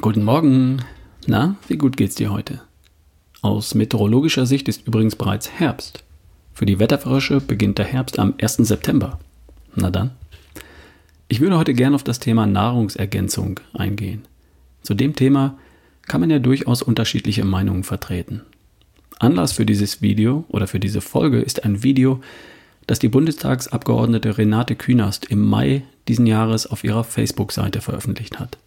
Guten Morgen. Na, wie gut geht's dir heute? Aus meteorologischer Sicht ist übrigens bereits Herbst. Für die Wetterfrösche beginnt der Herbst am 1. September. Na dann. Ich würde heute gern auf das Thema Nahrungsergänzung eingehen. Zu dem Thema kann man ja durchaus unterschiedliche Meinungen vertreten. Anlass für dieses Video oder für diese Folge ist ein Video, das die Bundestagsabgeordnete Renate Künast im Mai diesen Jahres auf ihrer Facebook-Seite veröffentlicht hat.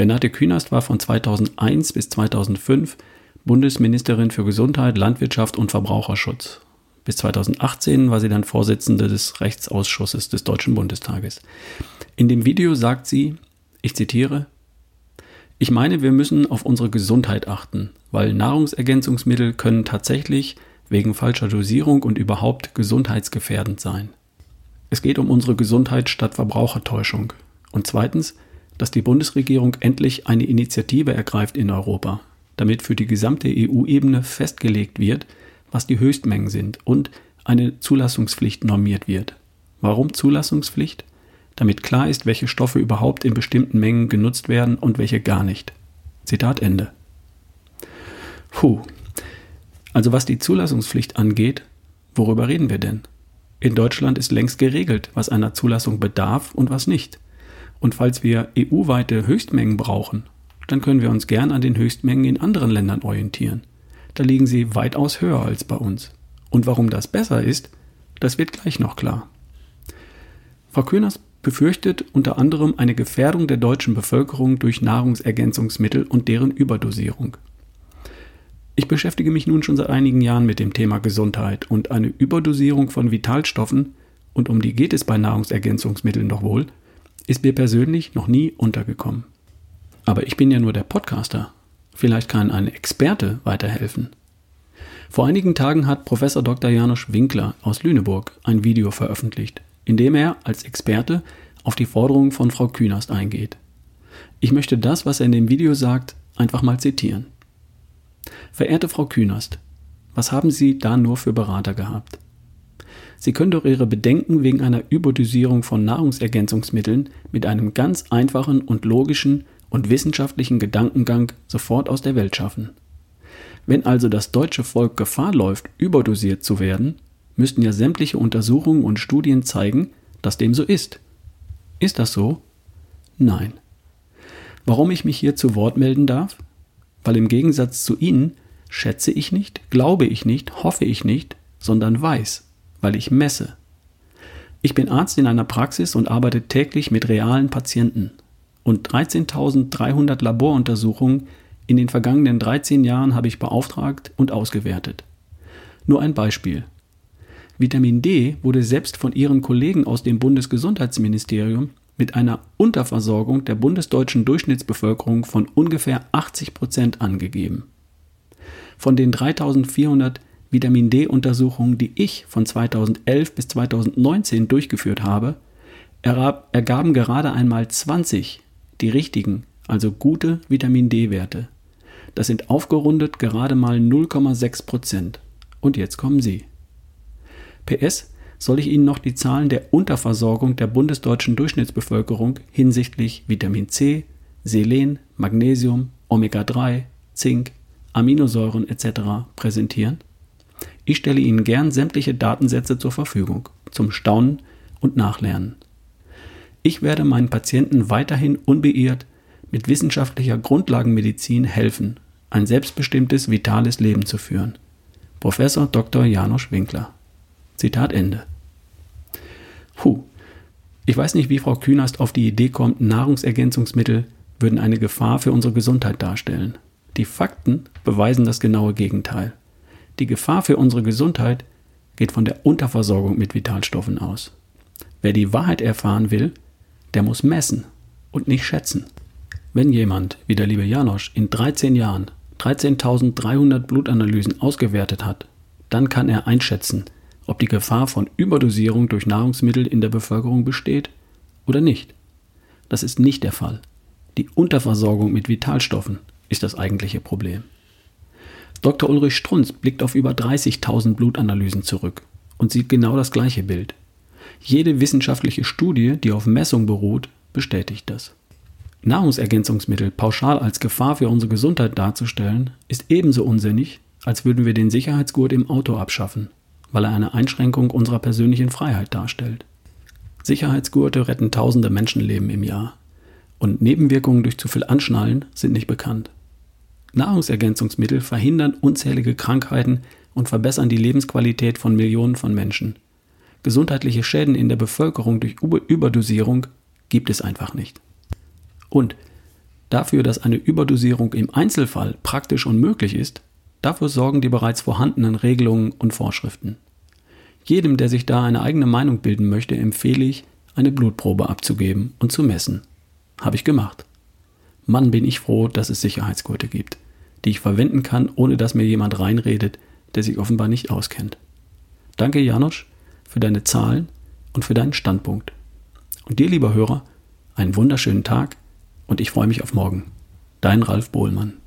Renate Künast war von 2001 bis 2005 Bundesministerin für Gesundheit, Landwirtschaft und Verbraucherschutz. Bis 2018 war sie dann Vorsitzende des Rechtsausschusses des Deutschen Bundestages. In dem Video sagt sie, ich zitiere, ich meine, wir müssen auf unsere Gesundheit achten, weil Nahrungsergänzungsmittel können tatsächlich wegen falscher Dosierung und überhaupt gesundheitsgefährdend sein. Es geht um unsere Gesundheit statt Verbrauchertäuschung. Und zweitens, dass die Bundesregierung endlich eine Initiative ergreift in Europa, damit für die gesamte EU-Ebene festgelegt wird, was die Höchstmengen sind und eine Zulassungspflicht normiert wird. Warum Zulassungspflicht? Damit klar ist, welche Stoffe überhaupt in bestimmten Mengen genutzt werden und welche gar nicht. Zitat Ende. Puh. Also was die Zulassungspflicht angeht, worüber reden wir denn? In Deutschland ist längst geregelt, was einer Zulassung bedarf und was nicht. Und falls wir EU-weite Höchstmengen brauchen, dann können wir uns gern an den Höchstmengen in anderen Ländern orientieren. Da liegen sie weitaus höher als bei uns. Und warum das besser ist, das wird gleich noch klar. Frau Kühners befürchtet unter anderem eine Gefährdung der deutschen Bevölkerung durch Nahrungsergänzungsmittel und deren Überdosierung. Ich beschäftige mich nun schon seit einigen Jahren mit dem Thema Gesundheit und eine Überdosierung von Vitalstoffen, und um die geht es bei Nahrungsergänzungsmitteln doch wohl, ist mir persönlich noch nie untergekommen. Aber ich bin ja nur der Podcaster. Vielleicht kann ein Experte weiterhelfen. Vor einigen Tagen hat Professor Dr. Janusz Winkler aus Lüneburg ein Video veröffentlicht, in dem er als Experte auf die Forderungen von Frau Künast eingeht. Ich möchte das, was er in dem Video sagt, einfach mal zitieren. Verehrte Frau Künast, was haben Sie da nur für Berater gehabt? Sie können doch Ihre Bedenken wegen einer Überdosierung von Nahrungsergänzungsmitteln mit einem ganz einfachen und logischen und wissenschaftlichen Gedankengang sofort aus der Welt schaffen. Wenn also das deutsche Volk Gefahr läuft, überdosiert zu werden, müssten ja sämtliche Untersuchungen und Studien zeigen, dass dem so ist. Ist das so? Nein. Warum ich mich hier zu Wort melden darf? Weil im Gegensatz zu Ihnen schätze ich nicht, glaube ich nicht, hoffe ich nicht, sondern weiß, weil ich messe. Ich bin Arzt in einer Praxis und arbeite täglich mit realen Patienten. Und 13.300 Laboruntersuchungen in den vergangenen 13 Jahren habe ich beauftragt und ausgewertet. Nur ein Beispiel. Vitamin D wurde selbst von ihren Kollegen aus dem Bundesgesundheitsministerium mit einer Unterversorgung der bundesdeutschen Durchschnittsbevölkerung von ungefähr 80 Prozent angegeben. Von den 3400 Vitamin D-Untersuchungen, die ich von 2011 bis 2019 durchgeführt habe, ergaben gerade einmal 20 die richtigen, also gute Vitamin D-Werte. Das sind aufgerundet gerade mal 0,6 Prozent. Und jetzt kommen Sie. PS soll ich Ihnen noch die Zahlen der Unterversorgung der bundesdeutschen Durchschnittsbevölkerung hinsichtlich Vitamin C, Selen, Magnesium, Omega-3, Zink, Aminosäuren etc. präsentieren? Ich stelle Ihnen gern sämtliche Datensätze zur Verfügung, zum Staunen und Nachlernen. Ich werde meinen Patienten weiterhin unbeirrt mit wissenschaftlicher Grundlagenmedizin helfen, ein selbstbestimmtes, vitales Leben zu führen. Professor Dr. Janusz Winkler. Zitat Ende. Puh. Ich weiß nicht, wie Frau Künast auf die Idee kommt, Nahrungsergänzungsmittel würden eine Gefahr für unsere Gesundheit darstellen. Die Fakten beweisen das genaue Gegenteil. Die Gefahr für unsere Gesundheit geht von der Unterversorgung mit Vitalstoffen aus. Wer die Wahrheit erfahren will, der muss messen und nicht schätzen. Wenn jemand, wie der liebe Janosch, in 13 Jahren 13.300 Blutanalysen ausgewertet hat, dann kann er einschätzen, ob die Gefahr von Überdosierung durch Nahrungsmittel in der Bevölkerung besteht oder nicht. Das ist nicht der Fall. Die Unterversorgung mit Vitalstoffen ist das eigentliche Problem. Dr. Ulrich Strunz blickt auf über 30.000 Blutanalysen zurück und sieht genau das gleiche Bild. Jede wissenschaftliche Studie, die auf Messung beruht, bestätigt das. Nahrungsergänzungsmittel pauschal als Gefahr für unsere Gesundheit darzustellen, ist ebenso unsinnig, als würden wir den Sicherheitsgurt im Auto abschaffen, weil er eine Einschränkung unserer persönlichen Freiheit darstellt. Sicherheitsgurte retten tausende Menschenleben im Jahr und Nebenwirkungen durch zu viel Anschnallen sind nicht bekannt. Nahrungsergänzungsmittel verhindern unzählige Krankheiten und verbessern die Lebensqualität von Millionen von Menschen. Gesundheitliche Schäden in der Bevölkerung durch Überdosierung gibt es einfach nicht. Und dafür, dass eine Überdosierung im Einzelfall praktisch unmöglich ist, dafür sorgen die bereits vorhandenen Regelungen und Vorschriften. Jedem, der sich da eine eigene Meinung bilden möchte, empfehle ich, eine Blutprobe abzugeben und zu messen. Habe ich gemacht. Mann, bin ich froh, dass es Sicherheitsgurte gibt, die ich verwenden kann, ohne dass mir jemand reinredet, der sich offenbar nicht auskennt. Danke, Janosch, für deine Zahlen und für deinen Standpunkt. Und dir, lieber Hörer, einen wunderschönen Tag und ich freue mich auf morgen. Dein Ralf Bohlmann.